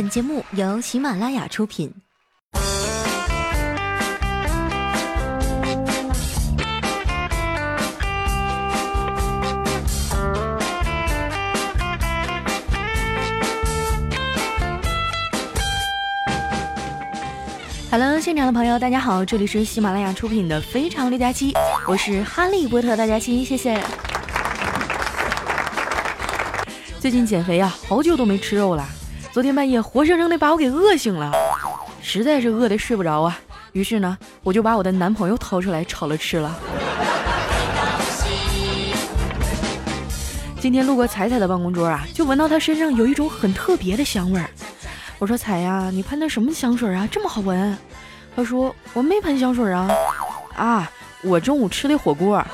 本节目由喜马拉雅出品。Hello，现场的朋友，大家好，这里是喜马拉雅出品的《非常六加七》，我是哈利波特大家七，谢谢。最近减肥啊，好久都没吃肉了。昨天半夜活生生的把我给饿醒了，实在是饿的睡不着啊。于是呢，我就把我的男朋友掏出来炒了吃了。今天路过彩彩的办公桌啊，就闻到她身上有一种很特别的香味儿。我说彩呀，你喷的什么香水啊？这么好闻？她说我没喷香水啊。啊，我中午吃的火锅。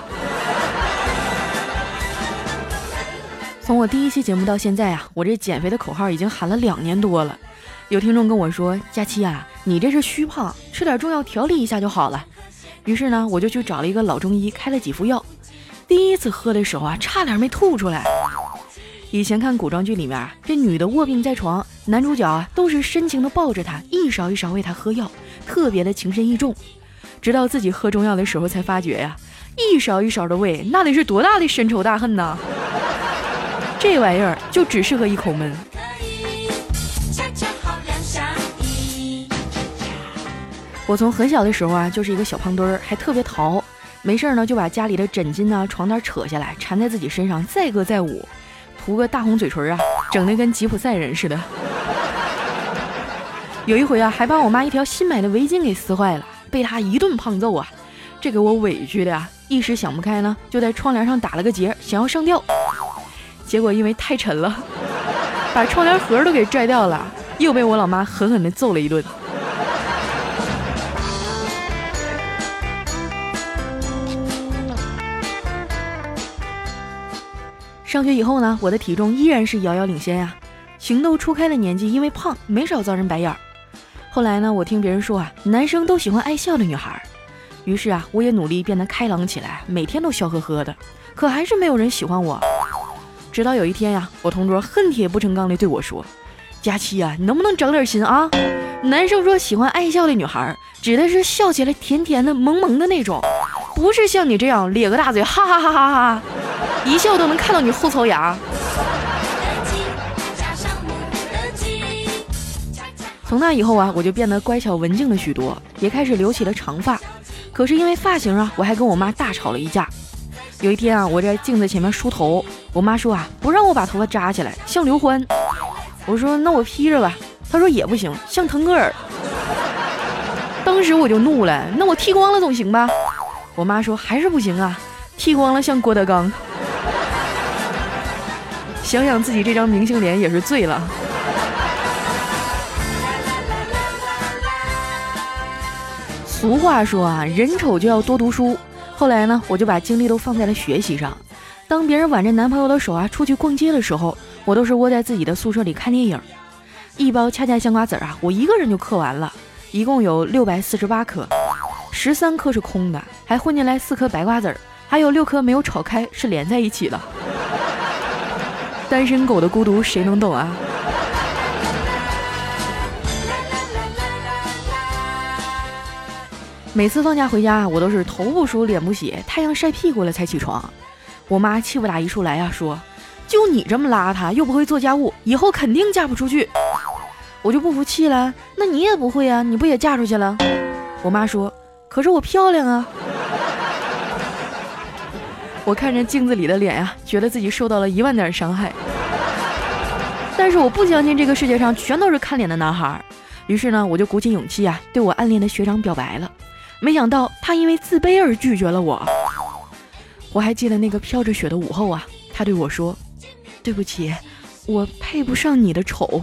从我第一期节目到现在啊，我这减肥的口号已经喊了两年多了。有听众跟我说，佳期啊，你这是虚胖，吃点中药调理一下就好了。于是呢，我就去找了一个老中医，开了几副药。第一次喝的时候啊，差点没吐出来。以前看古装剧里面，这女的卧病在床，男主角啊都是深情的抱着她，一勺一勺喂她喝药，特别的情深意重。直到自己喝中药的时候，才发觉呀，一勺一勺的喂，那得是多大的深仇大恨呐！这玩意儿就只适合一口闷。我从很小的时候啊，就是一个小胖墩儿，还特别淘，没事儿呢就把家里的枕巾啊、床单扯下来缠在自己身上，载歌载舞。涂个大红嘴唇啊，整的跟吉普赛人似的。有一回啊，还把我妈一条新买的围巾给撕坏了，被她一顿胖揍啊，这给我委屈的呀，一时想不开呢，就在窗帘上打了个结，想要上吊，结果因为太沉了，把窗帘盒都给拽掉了，又被我老妈狠狠的揍了一顿。上学以后呢，我的体重依然是遥遥领先呀。情窦初开的年纪，因为胖没少遭人白眼儿。后来呢，我听别人说啊，男生都喜欢爱笑的女孩。于是啊，我也努力变得开朗起来，每天都笑呵呵的。可还是没有人喜欢我。直到有一天呀，我同桌恨铁不成钢地对我说：“佳期呀，你能不能长点心啊？男生说喜欢爱笑的女孩，指的是笑起来甜甜的、萌萌的那种，不是像你这样咧个大嘴，哈哈哈哈哈。”一笑都能看到你后槽牙。从那以后啊，我就变得乖巧文静了许多，也开始留起了长发。可是因为发型啊，我还跟我妈大吵了一架。有一天啊，我在镜子前面梳头，我妈说啊，不让我把头发扎起来，像刘欢。我说那我披着吧。她说也不行，像腾格尔。当时我就怒了，那我剃光了总行吧？我妈说还是不行啊，剃光了像郭德纲。想想自己这张明星脸也是醉了。俗话说啊，人丑就要多读书。后来呢，我就把精力都放在了学习上。当别人挽着男朋友的手啊出去逛街的时候，我都是窝在自己的宿舍里看电影。一包恰恰香瓜子啊，我一个人就嗑完了，一共有六百四十八颗，十三颗是空的，还混进来四颗白瓜子儿，还有六颗没有炒开，是连在一起的。单身狗的孤独谁能懂啊？每次放假回家，我都是头不梳脸不洗，太阳晒屁股了才起床。我妈气不打一处来呀，说：“就你这么邋遢，又不会做家务，以后肯定嫁不出去。”我就不服气了，那你也不会啊？你不也嫁出去了？我妈说：“可是我漂亮啊。”我看着镜子里的脸呀，觉得自己受到了一万点伤害。但是我不相信这个世界上全都是看脸的男孩，于是呢，我就鼓起勇气啊，对我暗恋的学长表白了。没想到他因为自卑而拒绝了我。我还记得那个飘着雪的午后啊，他对我说：“对不起，我配不上你的丑。”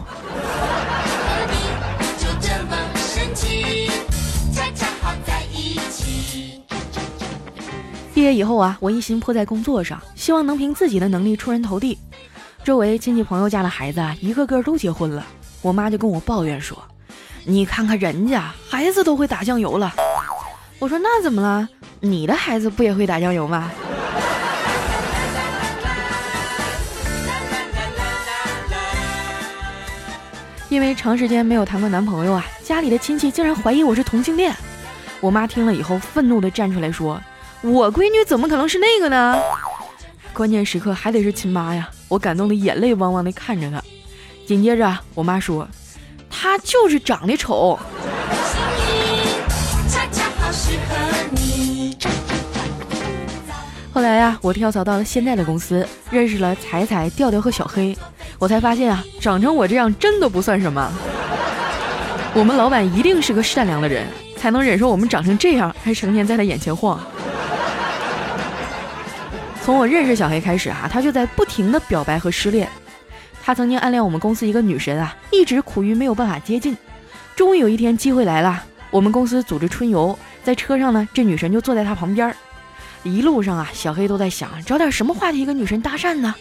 毕业以后啊，我一心扑在工作上，希望能凭自己的能力出人头地。周围亲戚朋友家的孩子啊，一个个都结婚了，我妈就跟我抱怨说：“你看看人家孩子都会打酱油了。”我说：“那怎么了？你的孩子不也会打酱油吗？”因为长时间没有谈过男朋友啊，家里的亲戚竟然怀疑我是同性恋。我妈听了以后，愤怒地站出来说：“我闺女怎么可能是那个呢？”关键时刻还得是亲妈呀！我感动的眼泪汪汪地看着她。紧接着，我妈说：“她就是长得丑。”后来呀，我跳槽到了现在的公司，认识了彩彩、调调和小黑，我才发现啊，长成我这样真的不算什么。我们老板一定是个善良的人，才能忍受我们长成这样，还成天在他眼前晃。从我认识小黑开始啊，他就在不停的表白和失恋。他曾经暗恋我们公司一个女神啊，一直苦于没有办法接近。终于有一天机会来了，我们公司组织春游，在车上呢，这女神就坐在他旁边。一路上啊，小黑都在想找点什么话题跟女神搭讪呢。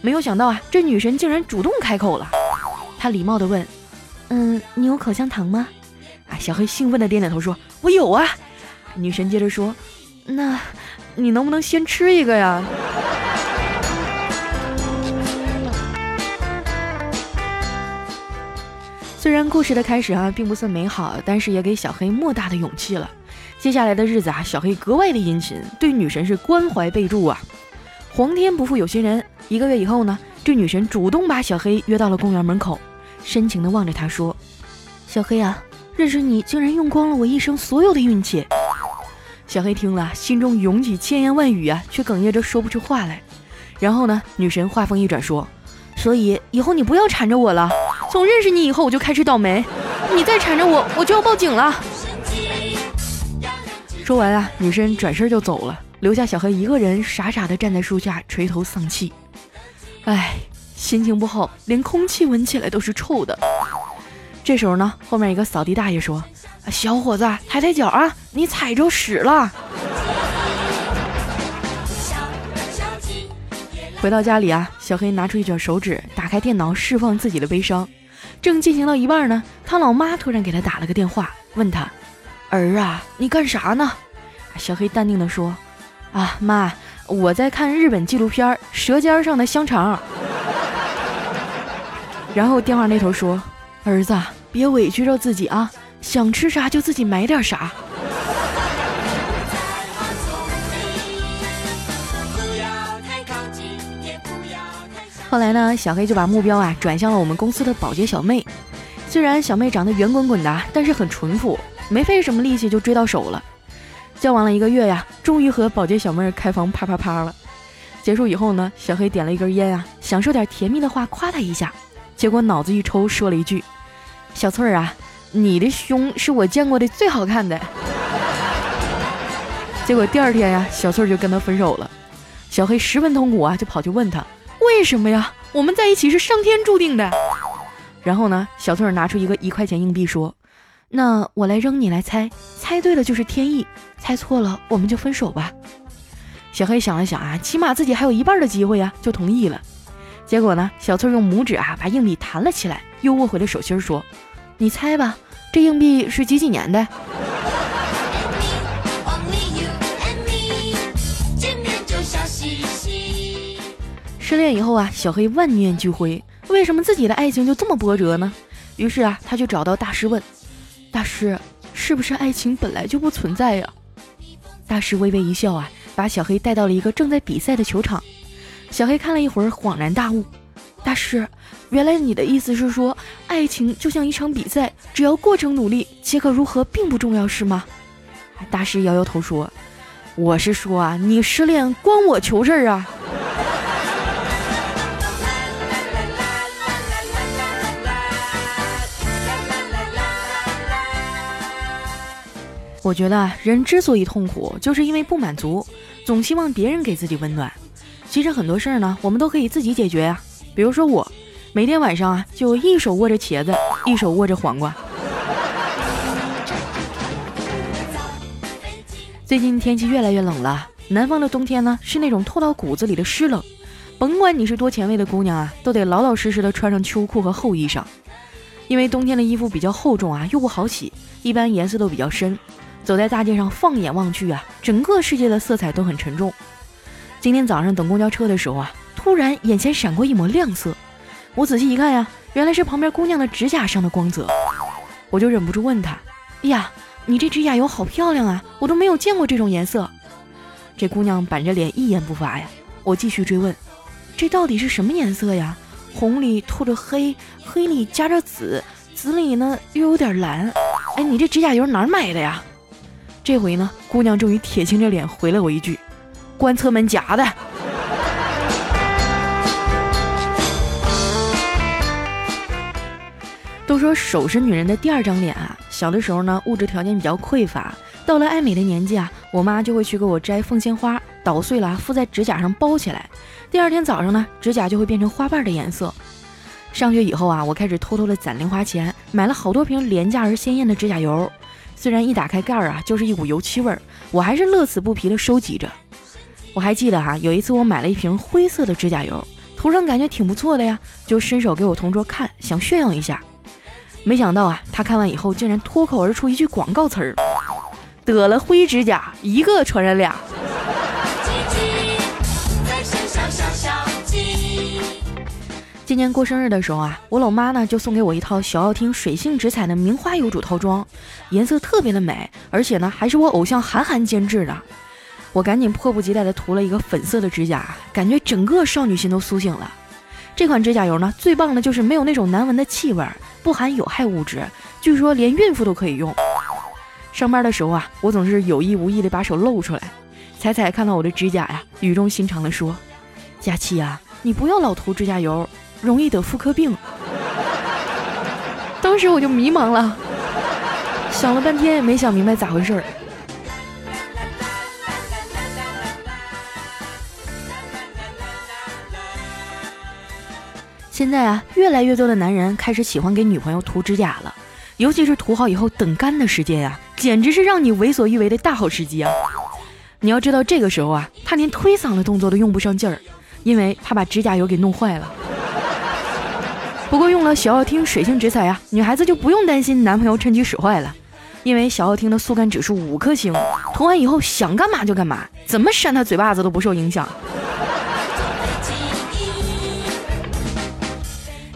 没有想到啊，这女神竟然主动开口了。他礼貌地问：“嗯，你有口香糖吗？”啊，小黑兴奋地点点头说：“我有啊。”女神接着说：“那，你能不能先吃一个呀？”虽然故事的开始啊并不算美好，但是也给小黑莫大的勇气了。接下来的日子啊，小黑格外的殷勤，对女神是关怀备注啊。皇天不负有心人，一个月以后呢，这女神主动把小黑约到了公园门口，深情的望着他说：“小黑啊，认识你竟然用光了我一生所有的运气。”小黑听了，心中涌起千言万语啊，却哽咽着说不出话来。然后呢，女神话锋一转说：“所以以后你不要缠着我了，从认识你以后我就开始倒霉，你再缠着我，我就要报警了。”说完啊，女生转身就走了，留下小黑一个人傻傻的站在树下垂头丧气。唉，心情不好，连空气闻起来都是臭的。这时候呢，后面一个扫地大爷说：“小伙子，抬抬脚啊，你踩着屎了。”回到家里啊，小黑拿出一卷手纸，打开电脑释放自己的悲伤。正进行到一半呢，他老妈突然给他打了个电话，问他。儿啊，你干啥呢？小黑淡定地说：“啊，妈，我在看日本纪录片《舌尖上的香肠》。”然后电话那头说：“儿子，别委屈着自己啊，想吃啥就自己买点啥。”后来呢，小黑就把目标啊转向了我们公司的保洁小妹。虽然小妹长得圆滚滚的，但是很淳朴。没费什么力气就追到手了，交往了一个月呀，终于和保洁小妹儿开房啪啪啪了。结束以后呢，小黑点了一根烟啊，想说点甜蜜的话夸她一下，结果脑子一抽，说了一句：“小翠儿啊，你的胸是我见过的最好看的。”结果第二天呀，小翠儿就跟他分手了。小黑十分痛苦啊，就跑去问他：“为什么呀？我们在一起是上天注定的。”然后呢，小翠儿拿出一个一块钱硬币说。那我来扔，你来猜，猜对了就是天意，猜错了我们就分手吧。小黑想了想啊，起码自己还有一半的机会啊，就同意了。结果呢，小翠用拇指啊把硬币弹了起来，又握回了手心，说：“你猜吧，这硬币是几几年的？” 失恋以后啊，小黑万念俱灰，为什么自己的爱情就这么波折呢？于是啊，他就找到大师问。大师，是不是爱情本来就不存在呀？大师微微一笑啊，把小黑带到了一个正在比赛的球场。小黑看了一会儿，恍然大悟：大师，原来你的意思是说，爱情就像一场比赛，只要过程努力，结果如何并不重要，是吗？大师摇摇头说：“我是说啊，你失恋关我球事儿啊。”我觉得人之所以痛苦，就是因为不满足，总希望别人给自己温暖。其实很多事儿呢，我们都可以自己解决呀。比如说我，每天晚上啊，就一手握着茄子，一手握着黄瓜。最近天气越来越冷了，南方的冬天呢，是那种透到骨子里的湿冷。甭管你是多前卫的姑娘啊，都得老老实实的穿上秋裤和厚衣裳，因为冬天的衣服比较厚重啊，又不好洗，一般颜色都比较深。走在大街上，放眼望去啊，整个世界的色彩都很沉重。今天早上等公交车的时候啊，突然眼前闪过一抹亮色，我仔细一看呀，原来是旁边姑娘的指甲上的光泽。我就忍不住问她：“呀，你这指甲油好漂亮啊，我都没有见过这种颜色。”这姑娘板着脸一言不发呀。我继续追问：“这到底是什么颜色呀？红里透着黑，黑里夹着紫，紫里呢又有点蓝。哎，你这指甲油哪儿买的呀？”这回呢，姑娘终于铁青着脸回了我一句：“关侧门夹的。”都说手是女人的第二张脸啊。小的时候呢，物质条件比较匮乏，到了爱美的年纪啊，我妈就会去给我摘凤仙花，捣碎了敷在指甲上包起来。第二天早上呢，指甲就会变成花瓣的颜色。上学以后啊，我开始偷偷的攒零花钱，买了好多瓶廉价而鲜艳的指甲油。虽然一打开盖儿啊，就是一股油漆味儿，我还是乐此不疲的收集着。我还记得哈，有一次我买了一瓶灰色的指甲油，涂上感觉挺不错的呀，就伸手给我同桌看，想炫耀一下。没想到啊，他看完以后竟然脱口而出一句广告词儿：“得了灰指甲，一个传染俩。”今年过生日的时候啊，我老妈呢就送给我一套小奥汀水性直彩的名花有主套装，颜色特别的美，而且呢还是我偶像韩寒监制的。我赶紧迫不及待地涂了一个粉色的指甲，感觉整个少女心都苏醒了。这款指甲油呢，最棒的就是没有那种难闻的气味。不含有害物质，据说连孕妇都可以用。上班的时候啊，我总是有意无意地把手露出来。彩彩看到我的指甲呀，语重心长地说：“佳琪啊，你不要老涂指甲油，容易得妇科病。”当时我就迷茫了，想了半天也没想明白咋回事儿。现在啊，越来越多的男人开始喜欢给女朋友涂指甲了，尤其是涂好以后等干的时间呀，简直是让你为所欲为的大好时机啊！你要知道，这个时候啊，他连推搡的动作都用不上劲儿，因为他把指甲油给弄坏了。不过用了小奥汀水性直彩呀，女孩子就不用担心男朋友趁机使坏了，因为小奥汀的速干指数五颗星，涂完以后想干嘛就干嘛，怎么扇他嘴巴子都不受影响。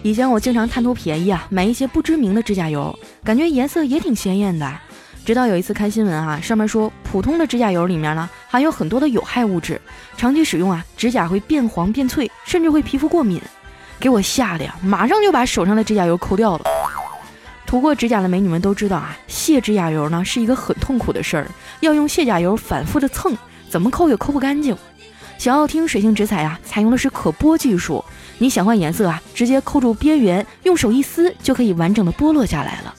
以前我经常贪图便宜啊，买一些不知名的指甲油，感觉颜色也挺鲜艳的。直到有一次看新闻啊，上面说普通的指甲油里面呢含有很多的有害物质，长期使用啊，指甲会变黄变脆，甚至会皮肤过敏。给我吓得呀，马上就把手上的指甲油抠掉了。涂过指甲的美女们都知道啊，卸指甲油呢是一个很痛苦的事儿，要用卸甲油反复的蹭，怎么抠也抠不干净。想要听水性直彩啊，采用的是可剥技术。你想换颜色啊，直接扣住边缘，用手一撕就可以完整的剥落下来了。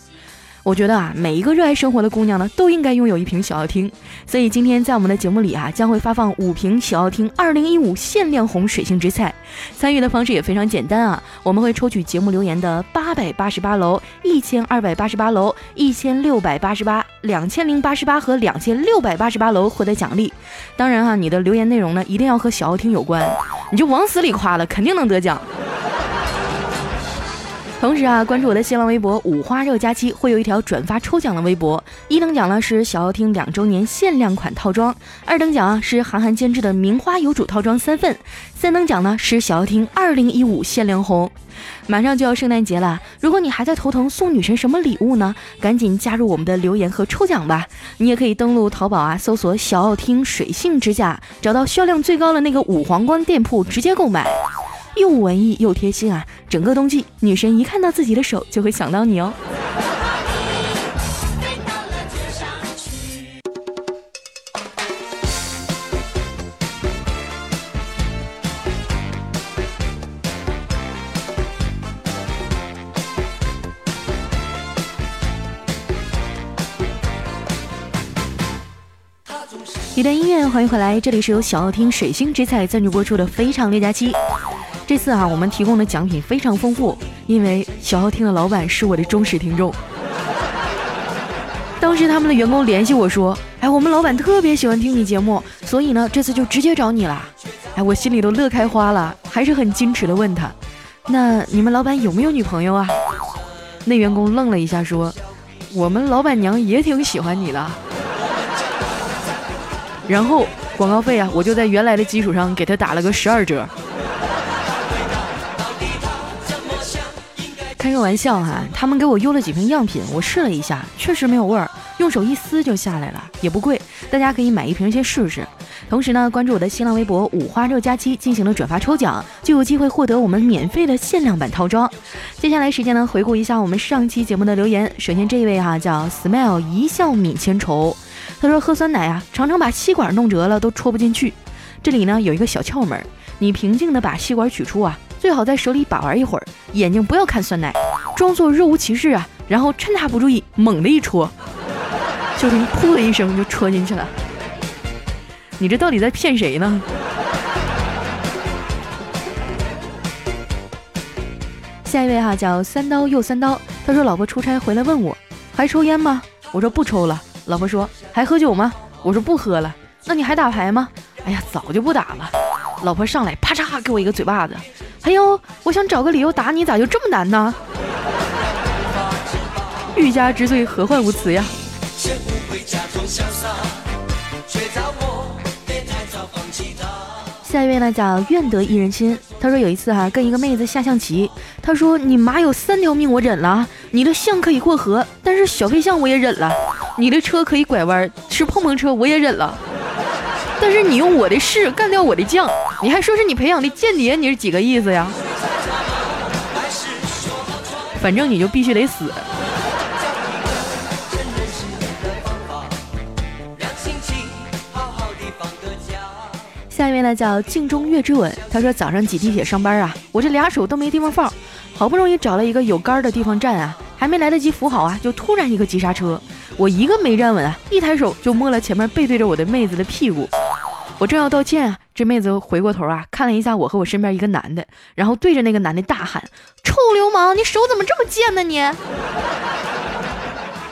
我觉得啊，每一个热爱生活的姑娘呢，都应该拥有一瓶小奥汀。所以今天在我们的节目里啊，将会发放五瓶小奥汀二零一五限量红水性之菜。参与的方式也非常简单啊，我们会抽取节目留言的八百八十八楼、一千二百八十八楼、一千六百八十八、两千零八十八和两千六百八十八楼获得奖励。当然哈，你的留言内容呢，一定要和小奥汀有关，你就往死里夸了，肯定能得奖。同时啊，关注我的新浪微博“五花肉佳期”，会有一条转发抽奖的微博。一等奖呢是小奥汀两周年限量款套装，二等奖啊是韩寒监制的名花有主套装三份，三等奖呢是小奥汀二零一五限量红。马上就要圣诞节了，如果你还在头疼送女神什么礼物呢？赶紧加入我们的留言和抽奖吧！你也可以登录淘宝啊，搜索“小奥汀水性指甲”，找到销量最高的那个五皇冠店铺直接购买。又文艺又贴心啊！整个冬季，女神一看到自己的手就会想到你哦。一段音乐，欢迎回来，这里是由小奥汀水星之彩赞助播出的《非常六加七》。这次啊，我们提供的奖品非常丰富，因为小奥汀的老板是我的忠实听众。当时他们的员工联系我说：“哎，我们老板特别喜欢听你节目，所以呢，这次就直接找你了。”哎，我心里都乐开花了，还是很矜持的问他：“那你们老板有没有女朋友啊？”那员工愣了一下说：“我们老板娘也挺喜欢你的。”然后广告费啊，我就在原来的基础上给他打了个十二折。开个玩笑哈，他们给我邮了几瓶样品，我试了一下，确实没有味儿，用手一撕就下来了，也不贵，大家可以买一瓶先试试。同时呢，关注我的新浪微博五花肉佳期进行了转发抽奖，就有机会获得我们免费的限量版套装。接下来时间呢，回顾一下我们上期节目的留言。首先这一位哈叫 Smile 一笑泯千愁，他说喝酸奶啊，常常把吸管弄折了都戳不进去。这里呢有一个小窍门，你平静的把吸管取出啊。最好在手里把玩一会儿，眼睛不要看酸奶，装作若无其事啊，然后趁他不注意，猛地一戳，就听噗的一声就戳进去了。你这到底在骗谁呢？下一位哈叫三刀又三刀，他说老婆出差回来问我还抽烟吗？我说不抽了。老婆说还喝酒吗？我说不喝了。那你还打牌吗？哎呀，早就不打了。老婆上来啪嚓给我一个嘴巴子。哎呦，我想找个理由打你，咋就这么难呢？欲加之罪，何患无辞呀？下一位呢叫愿得一人心，他说有一次哈跟一个妹子下象棋，他说你马有三条命我忍了，你的象可以过河，但是小飞象我也忍了，你的车可以拐弯，是碰碰车我也忍了。但是你用我的士干掉我的将，你还说是你培养的间谍，你是几个意思呀？反正你就必须得死。下一位呢叫镜中月之吻，他说早上挤地铁上班啊，我这俩手都没地方放，好不容易找了一个有杆的地方站啊，还没来得及扶好啊，就突然一个急刹车，我一个没站稳啊，一抬手就摸了前面背对着我的妹子的屁股。我正要道歉啊，这妹子回过头啊，看了一下我和我身边一个男的，然后对着那个男的大喊：“臭流氓，你手怎么这么贱呢你！”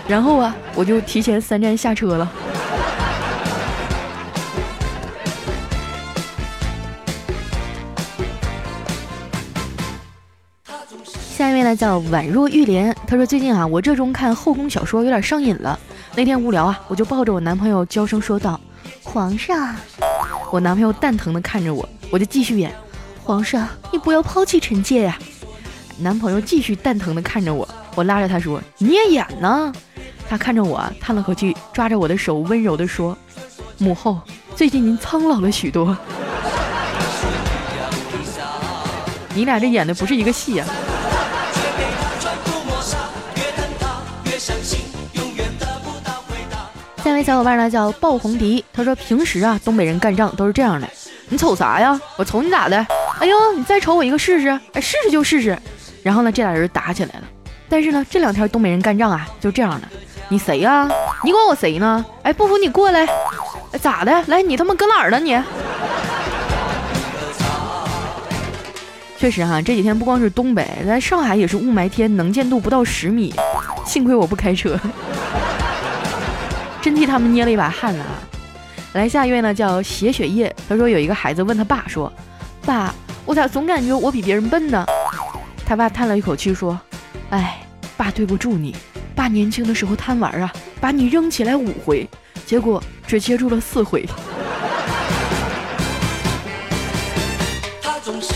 然后啊，我就提前三站下车了。下一位呢叫宛若玉莲，他说最近啊，我热衷看后宫小说，有点上瘾了。那天无聊啊，我就抱着我男朋友娇声说道：“皇上。”我男朋友蛋疼的看着我，我就继续演。皇上，你不要抛弃臣妾呀！男朋友继续蛋疼的看着我，我拉着他说：“你也演呢？”他看着我，叹了口气，抓着我的手，温柔的说：“母后，最近您苍老了许多。”你俩这演的不是一个戏呀！下一位小伙伴呢叫爆红迪，他说平时啊东北人干仗都是这样的，你瞅啥呀？我瞅你咋的？哎呦，你再瞅我一个试试？哎，试试就试试。然后呢，这俩人打起来了。但是呢，这两天东北人干仗啊就这样的，你谁呀？你管我谁呢？哎，不服你过来。哎，咋的？来，你他妈搁哪儿呢你？确实哈，这几天不光是东北，在上海也是雾霾天，能见度不到十米。幸亏我不开车。真替他们捏了一把汗了啊！来下一位呢，叫写血液。他说有一个孩子问他爸说：“爸，我咋总感觉我比别人笨呢？”他爸叹了一口气说：“哎，爸对不住你。爸年轻的时候贪玩啊，把你扔起来五回，结果只接住了四回。”他总是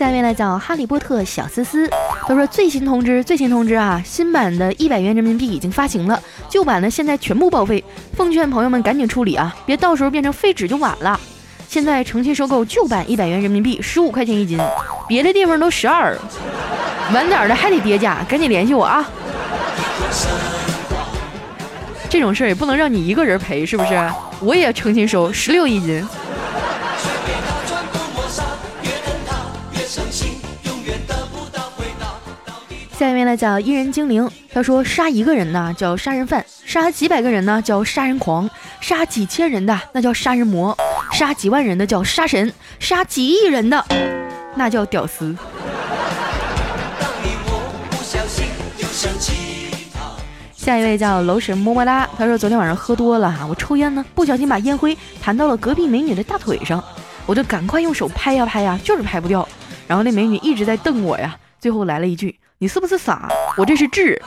下面呢叫哈利波特小思思，他说最新通知，最新通知啊，新版的一百元人民币已经发行了，旧版呢现在全部报废，奉劝朋友们赶紧处理啊，别到时候变成废纸就晚了。现在诚心收购旧版一百元人民币，十五块钱一斤，别的地方都十二，晚点的还得叠加，赶紧联系我啊。这种事儿也不能让你一个人赔，是不是？我也诚心收，十六一斤。下一位呢叫伊人精灵，他说杀一个人呢叫杀人犯，杀几百个人呢叫杀人狂，杀几千人的那叫杀人魔，杀几万人的叫杀神，杀几亿人的那叫屌丝。下一位叫楼神么么哒，他说昨天晚上喝多了哈，我抽烟呢不小心把烟灰弹到了隔壁美女的大腿上，我就赶快用手拍呀拍呀，就是拍不掉，然后那美女一直在瞪我呀，最后来了一句。你是不是傻？我这是痣。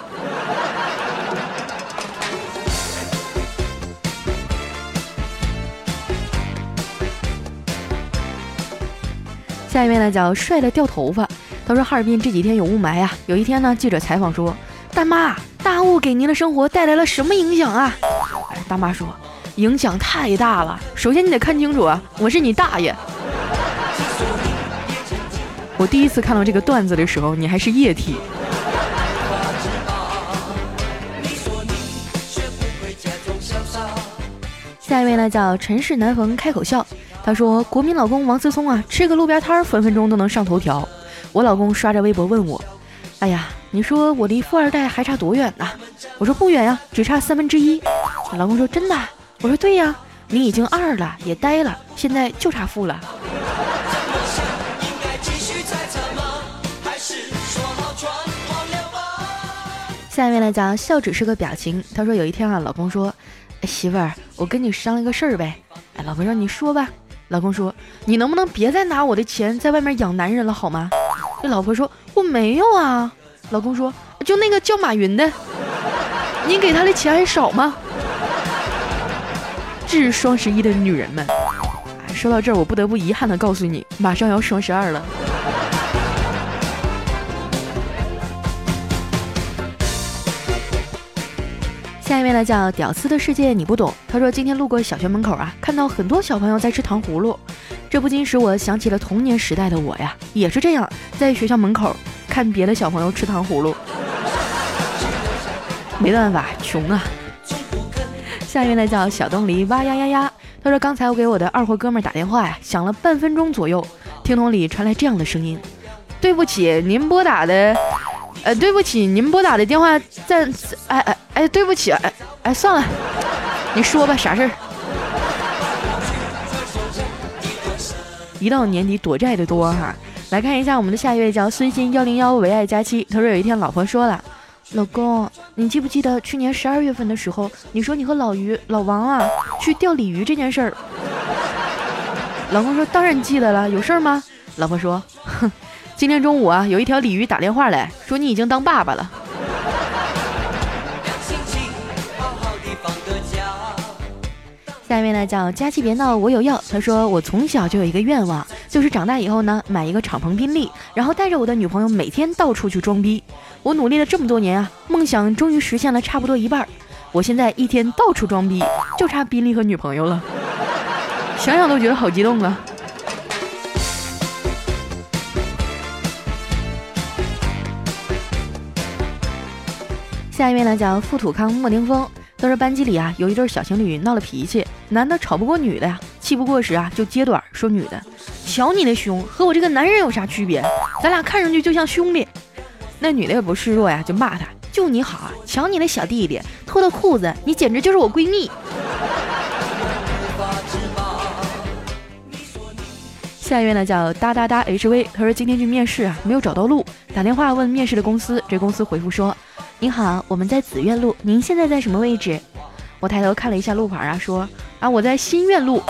下一位呢叫帅的掉头发，他说哈尔滨这几天有雾霾啊。有一天呢，记者采访说：“大妈，大雾给您的生活带来了什么影响啊？”，大妈说：“影响太大了。首先你得看清楚啊，我是你大爷。”我第一次看到这个段子的时候，你还是液体。下一位呢叫尘世难逢开口笑，他说国民老公王思聪啊，吃个路边摊儿分分钟都能上头条。我老公刷着微博问我，哎呀，你说我离富二代还差多远呢？我说不远呀，只差三分之一。老公说真的？我说对呀，你已经二了，也呆了，现在就差富了。下面来讲，笑只是个表情。他说有一天啊，老公说，媳妇儿，我跟你商量个事儿呗。哎，老婆说你说吧。老公说你能不能别再拿我的钱在外面养男人了好吗？这老婆说我没有啊。老公说就那个叫马云的，你给他的钱还少吗？这是双十一的女人们。说到这儿，我不得不遗憾的告诉你，马上要双十二了。下一位呢叫屌丝的世界你不懂。他说今天路过小学门口啊，看到很多小朋友在吃糖葫芦，这不禁使我想起了童年时代的我呀，也是这样在学校门口看别的小朋友吃糖葫芦。没办法，穷啊。下一位呢叫小东篱哇呀呀呀。他说刚才我给我的二货哥们打电话呀，响了半分钟左右，听筒里传来这样的声音：对不起，您拨打的。呃，对不起，您拨打的电话在，哎哎哎，对不起，哎哎，算了，你说吧，啥事儿？一到年底躲债的多哈，来看一下我们的下一位叫孙鑫幺零幺唯爱佳期，他说有一天老婆说了，老公，你记不记得去年十二月份的时候，你说你和老于老王啊去钓鲤鱼这件事儿？老公说当然记得了，有事儿吗？老婆说，哼。今天中午啊，有一条鲤鱼打电话来说你已经当爸爸了。下一位呢叫佳期别闹，我有药。他说我从小就有一个愿望，就是长大以后呢买一个敞篷宾利，然后带着我的女朋友每天到处去装逼。我努力了这么多年啊，梦想终于实现了差不多一半。我现在一天到处装逼，就差宾利和女朋友了。想想都觉得好激动啊。下一位呢叫富土康莫凌风，都是班级里啊有一对小情侣闹了脾气，男的吵不过女的呀，气不过时啊就揭短说女的，瞧你那胸和我这个男人有啥区别？咱俩看上去就像兄弟。那女的也不示弱呀，就骂他，就你好啊，瞧你那小弟弟脱了裤子，你简直就是我闺蜜。下一位呢叫哒哒哒 HV，他说今天去面试啊没有找到路，打电话问面试的公司，这公司回复说。您好，我们在紫苑路，您现在在什么位置？我抬头看了一下路牌啊，说啊我在新苑路，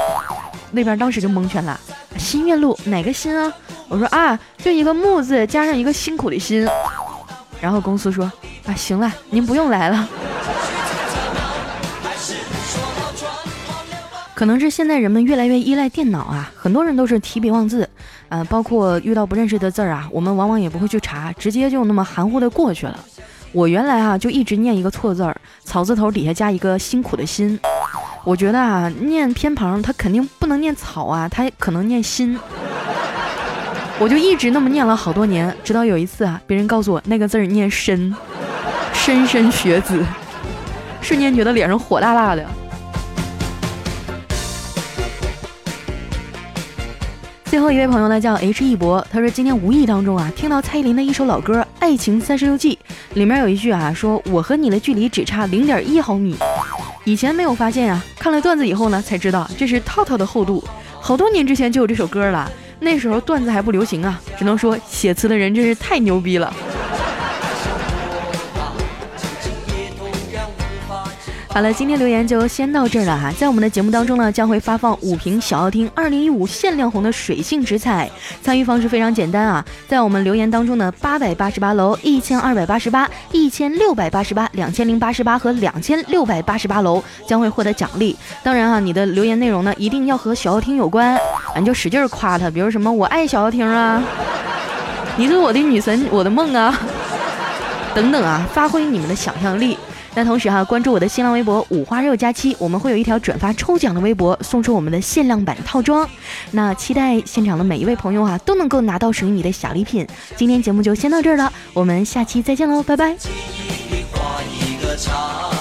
那边当时就蒙圈了。新苑路哪个新啊？我说啊，就一个木字加上一个辛苦的辛。然后公司说啊，行了，您不用来了。可能是现在人们越来越依赖电脑啊，很多人都是提笔忘字，呃，包括遇到不认识的字儿啊，我们往往也不会去查，直接就那么含糊的过去了。我原来啊就一直念一个错字儿，草字头底下加一个辛苦的辛。我觉得啊念偏旁，它肯定不能念草啊，它可能念辛。我就一直那么念了好多年，直到有一次啊，别人告诉我那个字儿念深，莘莘学子，瞬间觉得脸上火辣辣的。最后一位朋友呢叫 H 一博，他说今天无意当中啊听到蔡依林的一首老歌《爱情三十六计》，里面有一句啊说我和你的距离只差零点一毫米，以前没有发现啊，看了段子以后呢才知道这是套套的厚度，好多年之前就有这首歌了，那时候段子还不流行啊，只能说写词的人真是太牛逼了。好了，今天留言就先到这儿了哈。在我们的节目当中呢，将会发放五瓶小奥汀二零一五限量红的水性直彩。参与方式非常简单啊，在我们留言当中呢，八百八十八楼、一千二百八十八、一千六百八十八、两千零八十八和两千六百八十八楼将会获得奖励。当然啊，你的留言内容呢，一定要和小奥汀有关。你就使劲夸他，比如什么我爱小奥汀啊，你是我的女神，我的梦啊，等等啊，发挥你们的想象力。那同时哈，关注我的新浪微博五花肉加七，我们会有一条转发抽奖的微博，送出我们的限量版套装。那期待现场的每一位朋友啊，都能够拿到属于你的小礼品。今天节目就先到这儿了，我们下期再见喽，拜拜。记忆里画一个叉。